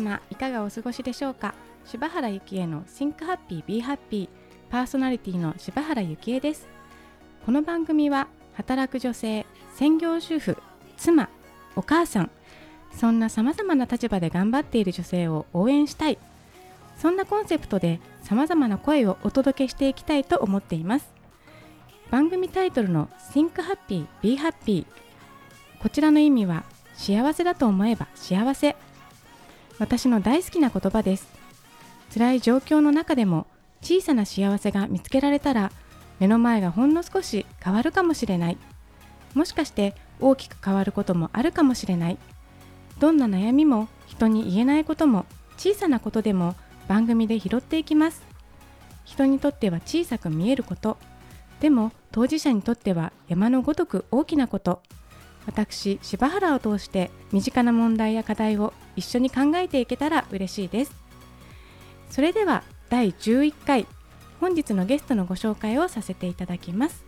様いかがお過ごしでしょうか？柴原幸恵の Think Happy Be Happy パーソナリティの柴原幸恵です。この番組は働く女性専業主婦妻お母さんそんなさまざまな立場で頑張っている女性を応援したい。そんなコンセプトでさまざまな声をお届けしていきたいと思っています。番組タイトルの Think Happy Be Happy こちらの意味は幸せだと思えば幸せ。私の大好きな言葉です。辛い状況の中でも小さな幸せが見つけられたら目の前がほんの少し変わるかもしれない。もしかして大きく変わることもあるかもしれない。どんな悩みも人に言えないことも小さなことでも番組で拾っていきます。人にとっては小さく見えること。でも当事者にとっては山のごとく大きなこと。私柴原を通して身近な問題や課題を一緒に考えていけたら嬉しいです。それでは第11回本日のゲストのご紹介をさせていただきます。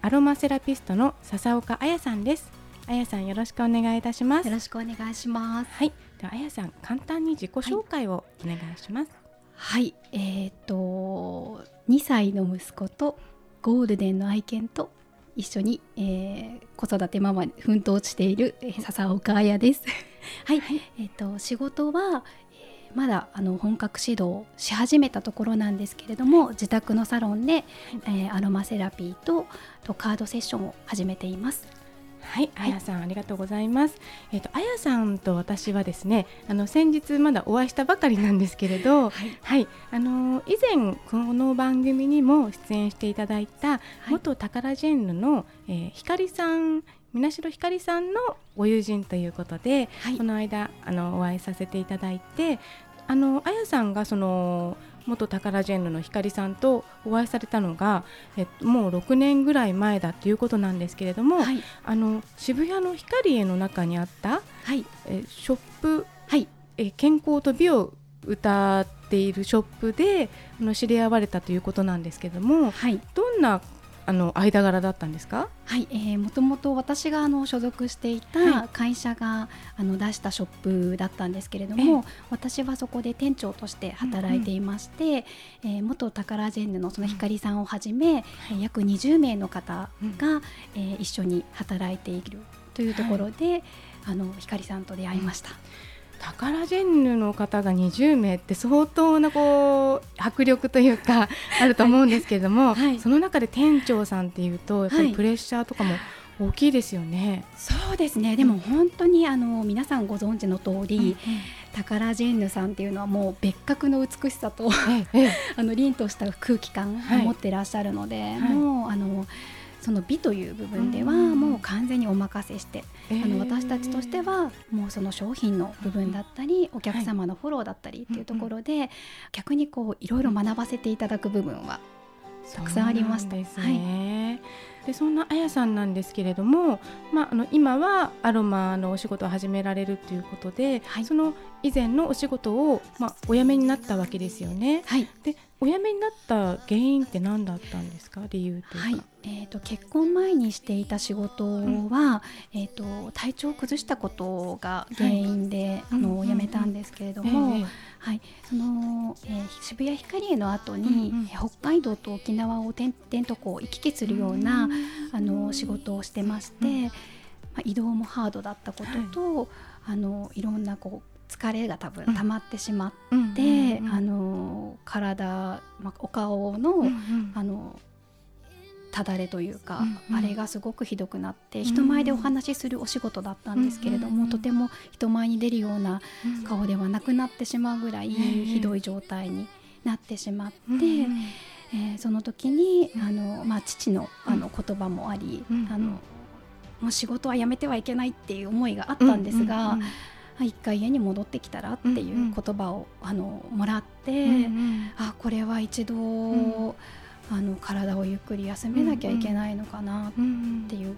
アロマセラピストの笹岡彩さんです。彩さんよろしくお願いいたします。よろしくお願いします。はい。では彩さん簡単に自己紹介をお願いします。はい、はい、えっ、ー、と2歳の息子とゴールデンの愛犬と一緒に、えー、子育てママに奮闘している、えー、笹岡彩です。はい、はい、えっ、ー、と仕事は、えー、まだあの本格指導し始めたところなんですけれども自宅のサロンで、えー、アロマセラピーととカードセッションを始めています。はい、あやさん、ありがとうございます。えっ、ー、と、あやさんと私はですね、あの先日まだお会いしたばかりなんですけれど。はい、はい、あのー、以前この番組にも出演していただいた元タカラジェンヌの、えー、ひかりさん。水代ひかりさんのご友人ということで、はい、この間あのお会いさせていただいてあのあやさんがその元タカラジェンヌの光さんとお会いされたのが、えもう6年ぐらい前だということなんですけれども、はい、あの渋谷の光栄の中にあった、はい、えショップ、はい、え健康と美を歌っているショップであの知り合われたということなんですけれども、はい、どんなあの間柄だったんですか？はい、えー、もともと私があの所属していた会社が、はい、あの出したショップだったんですけれども、私はそこで店長として働いていまして、うんうん、えー、元タカラジェンヌのその光さんをはじめ、うん、約20名の方が、うん、えー、一緒に働いているというところで、はい、あの光さんと出会いました。うんタカラジェンヌの方が20名って相当なこう迫力というかあると思うんですけれども、はい、その中で店長さんっていうとやっぱりプレッシャーとかも大きいですよね。そうですね。でも本当にあの皆さんご存知の通り、うんうん、タカラジェンヌさんっていうのはもう別格の美しさと あの凛とした空気感を持ってらっしゃるので、はい、もうあの。その美という部分ではもう完全にお任せして、あの私たちとしてはもうその商品の部分だったりお客様のフォローだったりっていうところで逆にこういろいろ学ばせていただく部分はたくさんありました。ですね、はい、でそんなあやさんなんですけれども、まあ、あの今はアロマのお仕事を始められるということで、はい、その以前のお仕事を、まあ、お辞めになったわけですよね。はい、でお辞めになった原因って何だったんですか？理由というか、えーと、結婚前にしていた仕事は、うん、えーと、体調を崩したことが原因で、はい、あの、うん、辞めたんですけれども、えー、はい、その、えー、渋谷ヒカリエの後に、うんうん、北海道と沖縄を転々とこう行き来するような、あの仕事をしてまして、まあ、移動もハードだったことと、はい、あのいろんなこう疲れが多分溜まってしまって、あの体、まあ、お顔の、うんうん、あのただれというか、うんうん、あれがすごくひどくなって人前でお話しするお仕事だったんですけれども、とても人前に出るような顔ではなくなってしまうぐらいひどい状態になってしまって。えー、その時にあの、まあ、父のあの言葉もあり、あのもう仕事は辞めてはいけないっていう思いがあったんですが、一回家に戻ってきたらっていう言葉を、うん。うん、あのもらって、うんうん、あこれは一度、うん、あの体をゆっくり休めなきゃいけないのかなっていう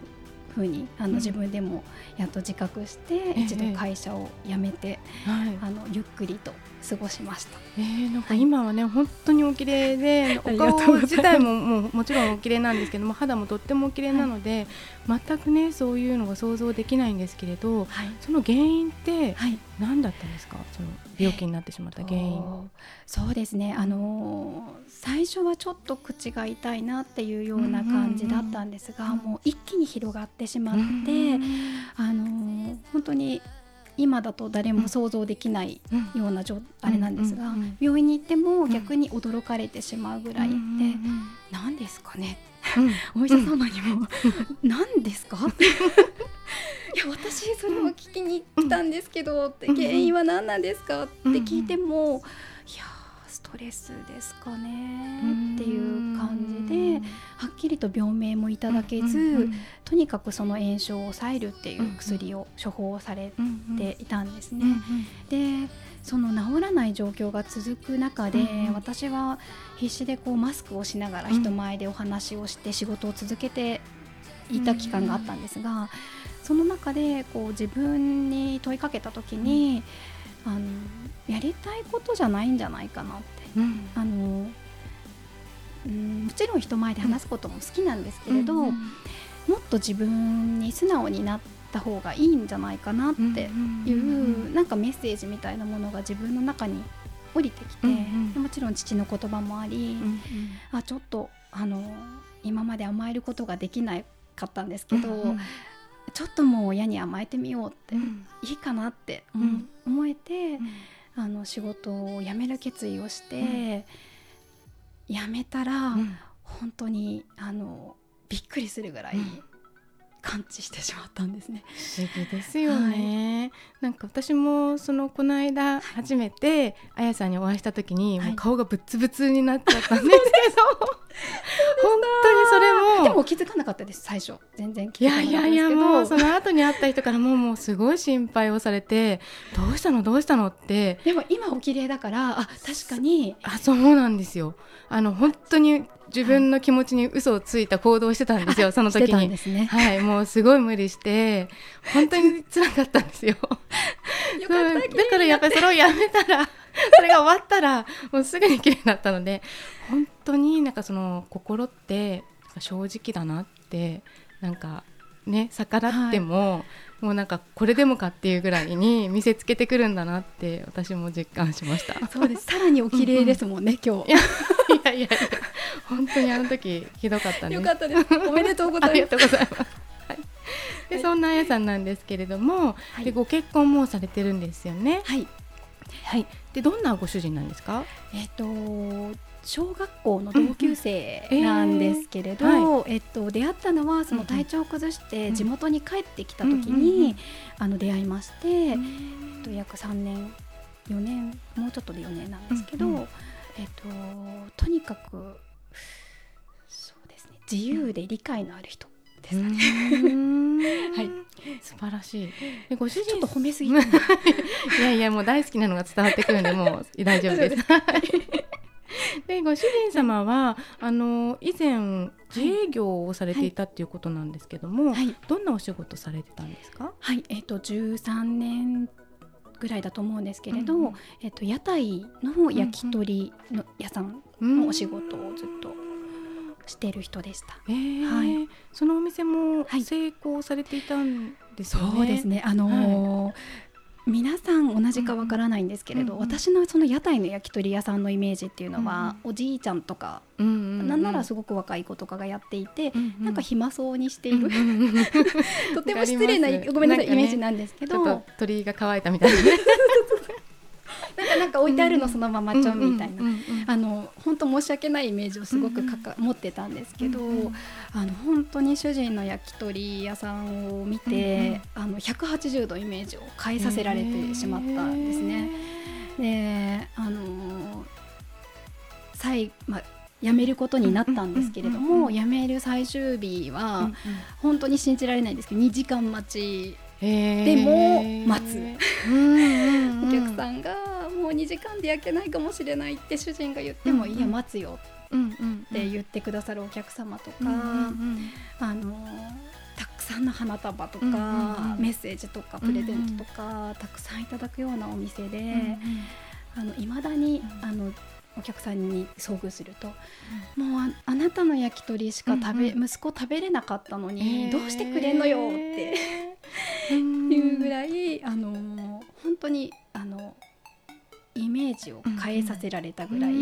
ふうにあの、自分でもやっと自覚して、一度会社を辞めて、あのゆっくりと過ごしました。えー、なんか今はね、はい、本当にお綺麗で お顔自体ももうもちろんお綺麗なんですけども肌もとってもお綺麗なので、はい、全くねそういうのが想像できないんですけれど、はい、その原因って何だったんですか？その病気になってしまった原因。そうですね。あの最初はちょっと口が痛いなっていうような感じだったんですが、もう一気に広がってしまって、あの本当に今だと誰も想像できないような状、あれなんですが、病院に行っても逆に驚かれてしまうぐらいで、何ですかね、お医者様にも「何ですか?」っていや私それを聞きに来たんですけど、って原因は何なんですか？って聞いても、いやストレスですかねっていう感じではっきりと病名もいただけず、とにかくその炎症を抑えるっていう薬を処方されていたんですね。でその治らない状況が続く中で、私は必死でこうマスクをしながら人前でお話をして仕事を続けていた期間があったんですが、その中でこう自分に問いかけた時に、あのやりたいことじゃないんじゃないかなって、うん、あのうんもちろん人前で話すことも好きなんですけれど、うんうん、もっと自分に素直になった方がいいんじゃないかなっていう,、なんかメッセージみたいなものが自分の中に降りてきて、うんうん、もちろん父の言葉もあり、うんうん、あちょっとあの今まで甘えることができなかったんですけど、うんうんちょっともう親に甘えてみようって、うん、いいかなって、うん、思えて、うん、あの仕事を辞める決意をして、辞めたら、本当にあのびっくりするぐらい。感知してしまったんですね。不思議ですよね。はい、なんか私もそのこの間初めてあやさんにお会いした時に、もう顔がぶつぶつになっちゃったんですけど、本当にそれもでも気づかなかったです最初。全然気づかなかったいやいやいやもうその後に会った人からももうすごい心配をされてどうしたの？どうしたの？って。でも今お綺麗だからあ確かに。あそうなんですよ。あの本当に自分の気持ちに嘘をついた行動をしてたんですよ、その時に。ね、はい、もうすごい無理して、本当に辛かったんですよ。よかだからやっぱりそれをやめたら、それが終わったら、もうすぐに綺麗になったので、本当になんかその心って正直だなって、なんかね、逆らっても、はいもうなんかこれでもかっていうぐらいに見せつけてくるんだなって私も実感しました。そうです。さらにお綺麗ですもんね、今日。いやいやいや本当にあの時ひどかったね。よかったです。おめでとうございます。ありがとうございます。はい、で、そんなあやさんなんですけれども、はい、でご結婚もされてるんですよね。はい。はい。でどんなご主人なんですか？えっ、ー、と小学校の同級生なんですけれど、うんえー。はい、えっと、出会ったのはその体調を崩して地元に帰ってきた時に、あの出会いまして、えっと、約3年4年もうちょっとで4年なんですけど、うんうん、えっと、とにかくそうですね自由で理解のある人ですかね。はい、素晴らしい。ご主人ちょっと褒めすぎ いやいやもう大好きなのが伝わってくるんでもう大丈夫です。でご主人様はあの以前自営業をされていたっていうことなんですけども、はい、どんなお仕事されてたんですか？はい、えっ、ー、と13年ぐらいだと思うんですけれど、うん、えっ、と屋台の焼き鳥の屋さんのお仕事をずっとしてる人でした。えー、はい。そのお店も成功されていたんですよね。そうですね。あのーはい皆さん同じかわからないんですけれど、うんうん、私のその屋台の焼き鳥屋さんのイメージっていうのは、うん、おじいちゃんとか、うんうん、なんならすごく若い子とかがやっていて、うんうん、なんか暇そうにしている、とても失礼なごめんなさい、ね、イメージなんですけど。鳥が乾いたみたいな なんか置いてあるのそのままちょんみたいな、あの本当申し訳ないイメージをすごくかか、持ってたんですけど、あの本当に主人の焼き鳥屋さんを見て、あの180度イメージを変えさせられてしまったんですね。であの最まあ辞めることになったんですけれども、辞める最終日は、本当に信じられないんですけど2時間待ちでも待つ。お客さんがもう2時間で焼けないかもしれないって主人が言っても、いや待つよ。って言ってくださるお客様とか、あのたくさんの花束とか、メッセージとかプレゼントとか、たくさんいただくようなお店で、いまだにあのお客さんに遭遇すると、うん、もうあなたの焼き鳥しか食べ、うんうん、息子食べれなかったのに、えー、どうしてくれんのよっていうぐらいあの本当にあのイメージを変えさせられたぐらい、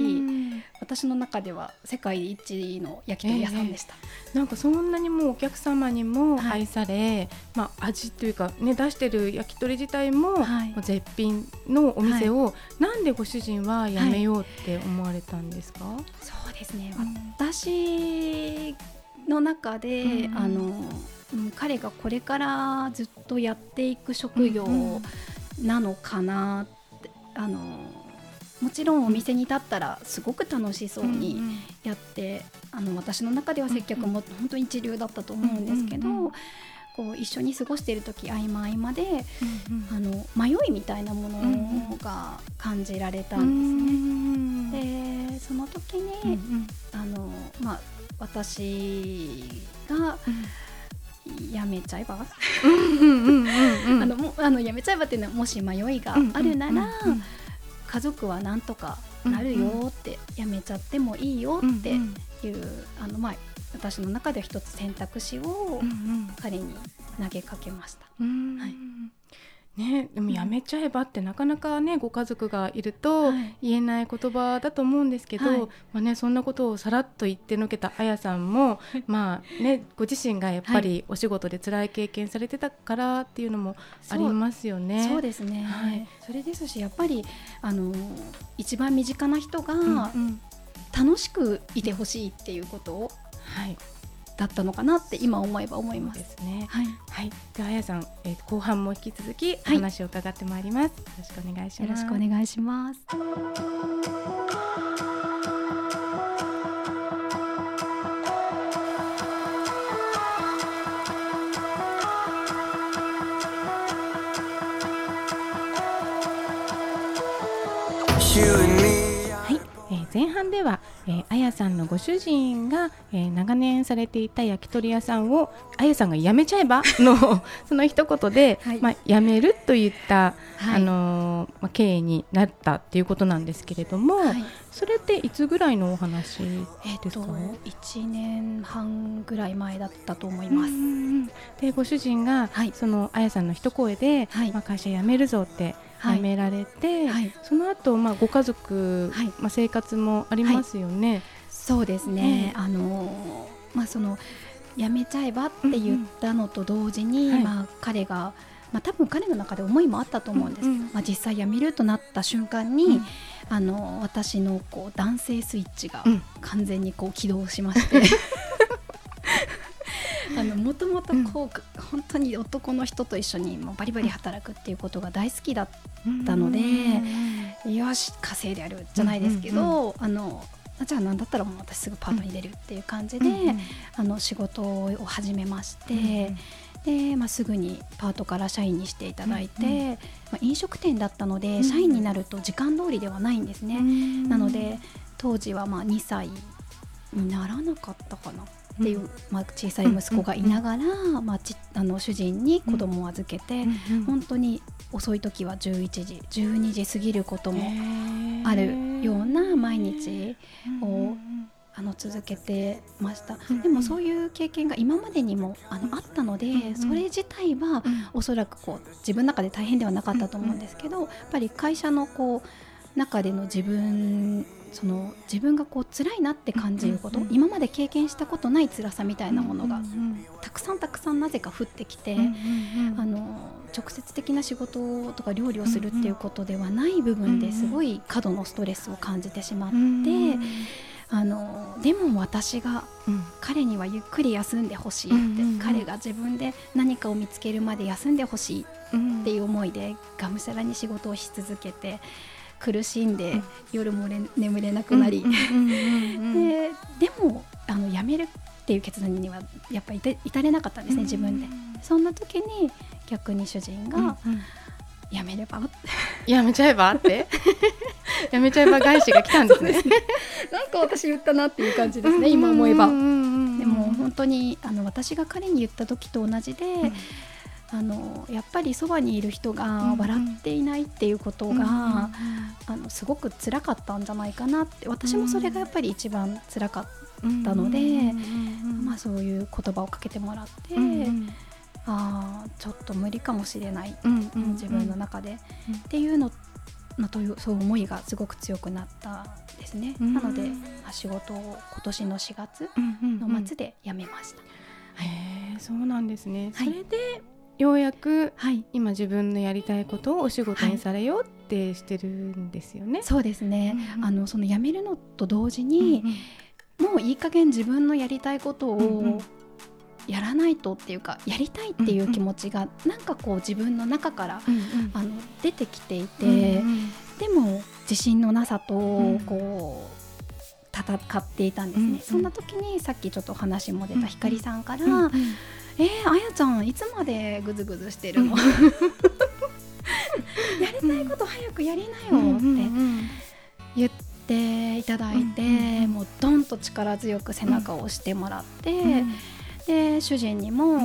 私の中では世界一の焼き鳥屋さんでした、えー、なんかそんなにもうお客様にも愛され、はい、まあ、味というか、ね、出してる焼き鳥自体も、はい、絶品のお店を、はい、なんでご主人は辞めようって思われたんですか、そうですね、うん、私の中で、うん、あのうん、彼がこれからずっとやっていく職業なのかなって、あのもちろんお店に立ったらすごく楽しそうにやって、あの私の中では接客も本当に一流だったと思うんですけど。こう一緒に過ごしている時合間合間で、あの迷いみたいなものが感じられたんですね。でその時に、あのまあ、私が、やめちゃえば？あのもあのやめちゃえばっていうのはもし迷いがあるなら、家族はなんとかなるよって、やめちゃってもいいよっていう、あのまあ私の中では一つ選択肢を彼に投げかけました。はいね、でもやめちゃえばってなかなかねご家族がいると言えない言葉だと思うんですけど、はい、まあね、そんなことをさらっと言ってのけたあやさんも、まあね、ご自身がやっぱりお仕事で辛い経験されてたからっていうのもありますよね。そうですね、はい、それですしやっぱりあの一番身近な人が楽しくいてほしいっていうことを、はい、だったのかなって今思えば思います。ですね。はい。はい。ではあやさん、えー、後半も引き続きお話を伺ってまいります。はい、よろしくお願いします。よろしくお願いします。前半では、えー、あやさんのご主人が、えー、長年されていた焼き鳥屋さんをあやさんが辞めちゃえば のその一言で、はい、まあ、辞めるといった、はい、あのー、まあ、経緯になったっていうことなんですけれども、はい、それっていつぐらいのお話ですか、えー、1年半ぐらい前だったと思います。でご主人が、そのあやさんの一声で、まあ、会社辞めるぞって辞められて、はい、その後まあご家族、はい、まあ生活もありますよね。はい、そうですね。うん、あのまあその辞めちゃえばって言ったのと同時に、うんうん、まあ彼がまあ多分彼の中で思いもあったと思うんです。けど、うんうん、まあ実際辞めるとなった瞬間に、うん、あの私のこう男性スイッチが完全にこう起動しまして。あのもともとこう、うん、本当に男の人と一緒にもうバリバリ働くっていうことが大好きだったので、よし稼いでやるじゃないですけど、あのじゃあ何だったらもう私すぐパートに出るっていう感じで、あの仕事を始めまして。で、まあ、すぐにパートから社員にしていただいて、うんうん、まあ、飲食店だったので、社員になると時間通りではないんですね、うん、なので当時はまあ2歳にならなかったかなっていう、まあ、小さい息子がいながら、まあ、ちあの主人に子供を預けて、本当に遅い時は11時12時過ぎることもあるような毎日を。あの続けてました、でもそういう経験が今までにもあのあったので、それ自体はおそらくこう自分の中で大変ではなかったと思うんですけど、やっぱり会社のこう中での自分その自分がこう辛いなって感じること、うんうん、今まで経験したことない辛さみたいなものが、うんうん、たくさんたくさんなぜか降ってきて、うんうんうん、あの直接的な仕事とか料理をするっていうことではない部分ですごい過度のストレスを感じてしまって。うんうんあのでも私が、彼にはゆっくり休んでほしいって、うんうんうん、彼が自分で何かを見つけるまで休んでほしいっていう思いで、がむしゃらに仕事をし続けて苦しんで、夜も眠れなくなり。ででもあの辞めるっていう決断にはやっぱり至れなかったんですね自分で。そんな時に逆に主人が、やめれば？やめちゃえばって？やめちゃえば返しが来たんですね。なんか私言ったなっていう感じですね今思えば。でも本当にあの私が彼に言った時と同じで、うんあのやっぱりそばにいる人が笑っていないっていうことが、うんうん、あのすごく辛かったんじゃないかなって私もそれがやっぱり一番辛かったので、まあ、そういう言葉をかけてもらって、うんうん、あちょっと無理かもしれない、うんうんうん、自分の中で、うん、っていうの、まあ、というそう思いがすごく強くなったですね、うん、なので、仕事を今年の4月の末で辞めました。うんうんうん、へえそうなんですね、はい、それでようやく、はい、今自分のやりたいことをお仕事にされようってしてるんですよね。はい、そうですね、うんうん、あのその辞めるのと同時に、うんうん、もういい加減自分のやりたいことをやらないとっていうかやりたいっていう気持ちがなんかこう自分の中から、うんうん、あの出てきていて、うんうん、でも自信のなさとこう、戦っていたんですね、うんうん、そんな時にさっきちょっと話も出たひかりさんから、うんうん、えー、あやちゃんいつまでぐずぐずしてるの？やりたいこと早くやりなよって言っていただいて、うんうん、もうどんと力強く背中を押してもらって、うん、で主人にも、うん、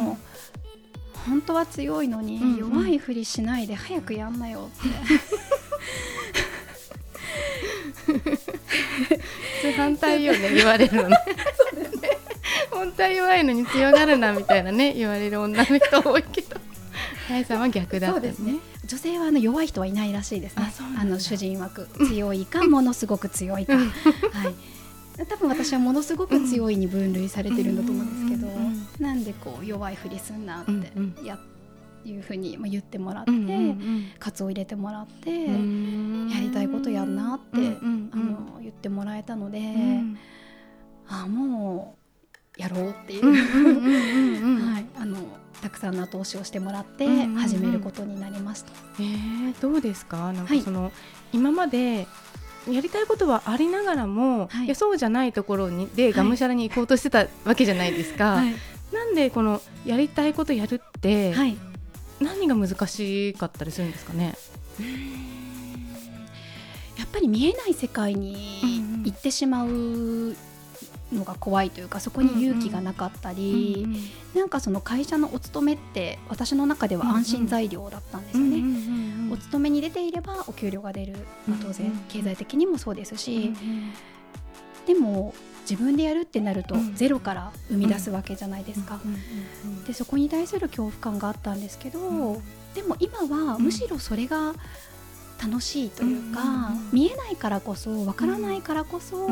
本当は強いのに弱いふりしないで早くやんなよって。反対よね言われるのね本当は弱いのに強がるなみたいなね 言われる女の人多いけど。八重さんは逆だったで。すね。女性はあの弱い人はいないらしいですね。あの主人枠強いかものすごく強いか、はい。多分私はものすごく強いに分類されてるんだと思うんですけど、なんでこう弱いふりすんなってやいうふうに言ってもらって、カツを入れてもらってやりたいことやんなって、あの言ってもらえたので、あもうやろうっていう。はい。あのたくさんの後押しをしてもらって始めることになりました。えー、どうですか？なんかその、はい、今までやりたいことはありながらも、はい、いやそうじゃないところにでがむしゃらに行こうとしてたわけじゃないですか。はい、なんでこのやりたいことやるって、はい、何が難しかったりするんですかね？やっぱり見えない世界に行ってしまうのが怖いというかそこに勇気がなかったり、うんうん、なんかその会社のお勤めって私の中では安心材料だったんですよね。お勤めに出ていればお給料が出る、まあ、当然経済的にもそうですし、でも自分でやるってなるとゼロから生み出すわけじゃないですか。でそこに対する恐怖感があったんですけど、でも今はむしろそれが楽しいというか、見えないからこそわからないからこそ、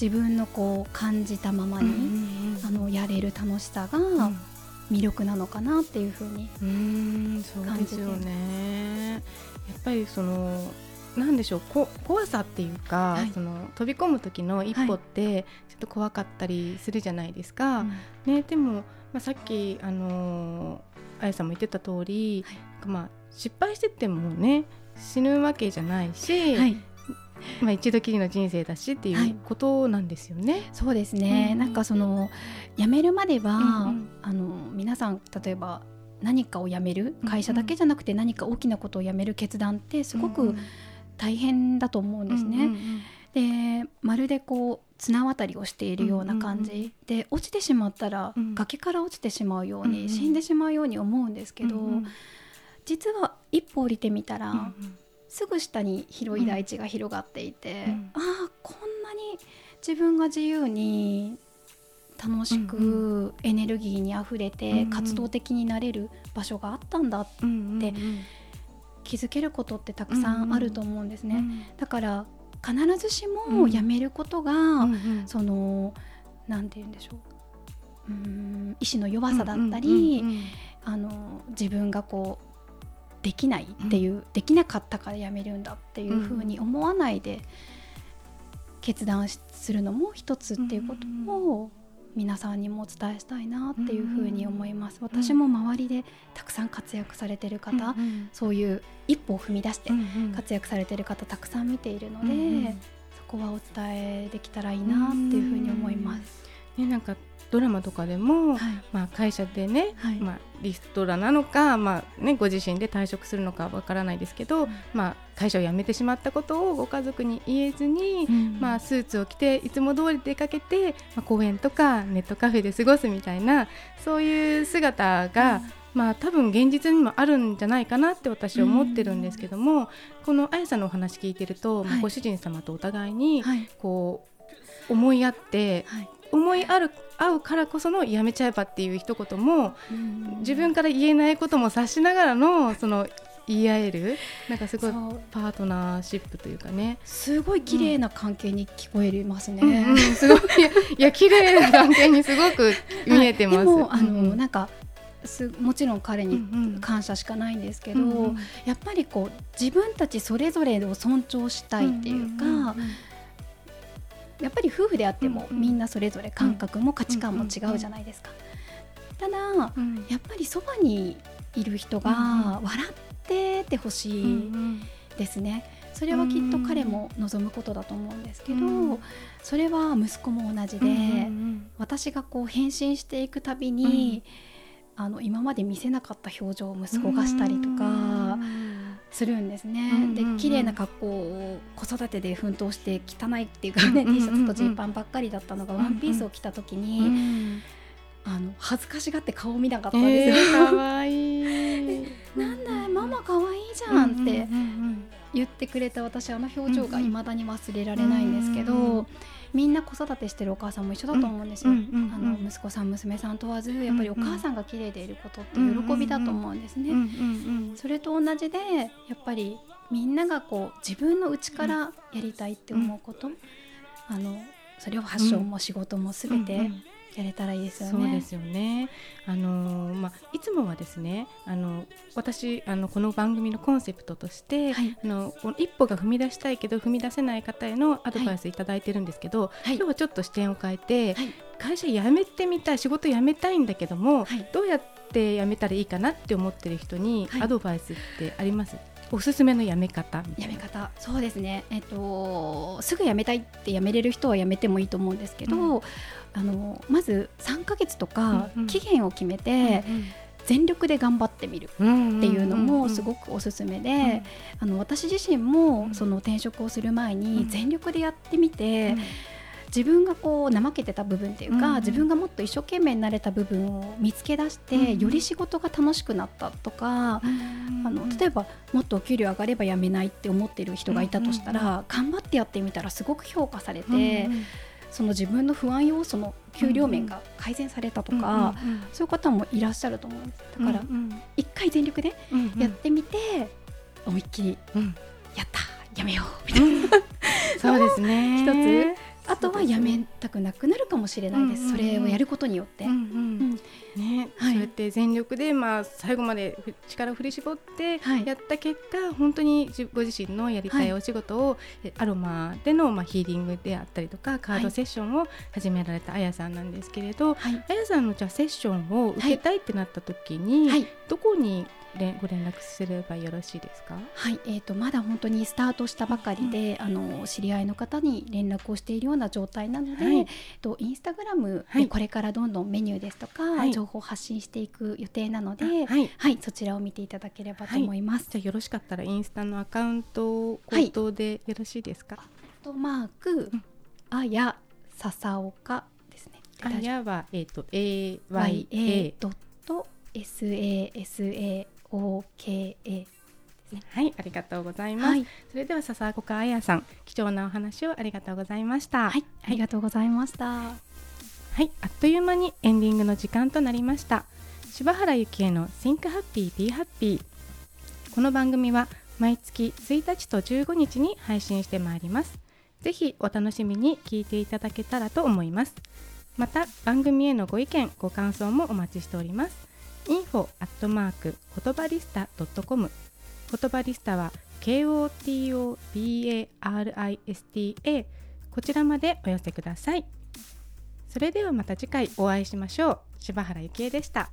自分のこう感じたままに、あのやれる楽しさが魅力なのかなっていうふうに感じて、よね。やっぱりそのなんでしょうこ怖さっていうか、はい、その飛び込む時の一歩ってちょっと怖かったりするじゃないですか。はい、ね、でも、まあ、さっきあのあやさんも言ってた通り、はい、まあ、失敗しててもね死ぬわけじゃないし、はい、まあ、一度きりの人生だしっていうことなんですよね。はい、そうですね、うん、なんかその辞めるまでは、うんうん、あの皆さん例えば何かを辞める？会社だけじゃなくて何か大きなことを辞める決断ってすごく大変だと思うんですね。うんうんうん、でまるでこう綱渡りをしているような感じ、うんうんうん、で落ちてしまったら、うん、崖から落ちてしまうように、うんうん、死んでしまうように思うんですけど、うんうん、実は一歩降りてみたら、うんうんすぐ下に広い大地が広がっていて、うん、ああこんなに自分が自由に楽しくエネルギーにあふれて活動的になれる場所があったんだって気づけることってたくさんあると思うんですね。だから必ずしもやめることが、そのなんて言うんでしょう。うん意志の弱さだったり、あの自分がこうできないっていう、うん、できなかったからやめるんだっていうふうに思わないで決断するのも一つっていうことを皆さんにもお伝えしたいなっていうふうに思います。私も周りでたくさん活躍されてる方、そういう一歩を踏み出して活躍されてる方たくさん見ているので、そこはお伝えできたらいいなっていうふうに思います。ね、なんかドラマとかでも、はい、まあ、会社でね、はい、まあ、リストラなのか、まあね、ご自身で退職するのかわからないですけど、うん、まあ、会社を辞めてしまったことをご家族に言えずに、うん、まあ、スーツを着ていつも通り出かけて、まあ、公園とかネットカフェで過ごすみたいなそういう姿が、うん。まあ、多分現実にもあるんじゃないかなって私は思ってるんですけども、このあやさんのお話聞いてると、はい、ご主人様とお互いにこう思い合って、思いある合うからこそのやめちゃえばっていう一言も自分から言えないことも察しながらのその言い合えるなんかすごいパートナーシップというかね。すごい綺麗な関係に聞こえますね、うんうん、すごい。いや綺麗な関係にすごく見えてます、はい、あの、なんかすもちろん彼に感謝しかないんですけど、うんうん、やっぱりこう自分たちそれぞれを尊重したいっていうか、うんうんうんやっぱり夫婦であっても、みんなそれぞれ感覚も価値観も違うじゃないですか。ただ、やっぱりそばにいる人が笑っててほしいですね。それはきっと彼も望むことだと思うんですけど、それは息子も同じで、私がこう変身していくたびに、あの今まで見せなかった表情を息子がしたりとかするんですね。で綺麗な格好を子育てで奮闘して汚いっていうかね、T シャツとジーパンばっかりだったのがワンピースを着た時に、あの恥ずかしがって顔見なかったんですよ。えー、かわいい なんだママかわいいじゃんって言ってくれた私あの表情がいまだに忘れられないんですけど。みんな子育てしてるお母さんも一緒だと思うんですよ、あの息子さん娘さん問わずやっぱりお母さんが綺麗でいることって喜びだと思うんですね。それと同じでやっぱりみんながこう自分の内からやりたいって思うこと、あのそれをファッションも仕事もすべてやれたらいいですよね。そうですよね。あのまあいつもはですね、あの私あのこの番組のコンセプトとして、はい、あの一歩が踏み出したいけど踏み出せない方へのアドバイスいただいてるんですけど、はい、今日はちょっと視点を変えて、はい、会社辞めてみたい仕事辞めたいんだけども、どうやって辞めたらいいかなって思ってる人にアドバイスってあります？おすすめのやめ方？やめ方。そうですね。えっとすぐやめたいってやめれる人はやめてもいいと思うんですけど、うん、あのまず3か月とか期限を決めて、全力で頑張ってみるっていうのもすごくおすすめで、あの私自身もその転職をする前に全力でやってみて、自分がこう怠けてた部分っていうか、自分がもっと一生懸命になれた部分を見つけ出して、より仕事が楽しくなったとか、あの例えばもっとお給料上がれば辞めないって思ってる人がいたとしたら、頑張ってやってみたらすごく評価されて。その自分の不安要素の給料面が改善されたとか、そういう方もいらっしゃると思うんです。だから一、回全力でやってみて、思いっきり、やったやめようみたいな、そうですね。一つあとはやめたくなくなるかもしれないです、それをやることによって。ね、はい、そうやって全力で、まあ、最後まで力を振り絞ってやった結果、はい、本当にご自身のやりたいお仕事を、はい、アロマでの、まあ、ヒーリングであったりとかカードセッションを始められたあやさんなんですけれど、はい、あやさんのじゃセッションを受けたいってなった時に、どこにご連絡すればよろしいですか？はい、えっ、ー、とまだ本当にスタートしたばかりで、うん、あの知り合いの方に連絡をしているような状態なので、はい、とインスタグラムでこれからどんどんメニューですとか、はい、情報を発信していく予定なので、はい、はい、そちらを見ていただければと思います。じゃよろしかったらインスタのアカウント口頭でよろしいですか？とマーク、うん、あや笹岡ですね。あやはえっ、ー、と A Y A ドット S A S A OKA ですね。はい、ありがとうございます。はい、それでは笹岡彩さん、貴重なお話をありがとうございました。はい、ありがとうございました。はい、あっという間にエンディングの時間となりました。柴原幸恵の Think Happy Be Happy この番組は毎月1日と15日に配信してまいります。ぜひお楽しみに聞いていただけたらと思います。また番組へのご意見、ご感想もお待ちしております。Info アットマーク言葉リスタ .com 言葉リスタは KOTOBARISTA こちらまでお寄せください。それではまた次回お会いしましょう。柴原幸恵でした。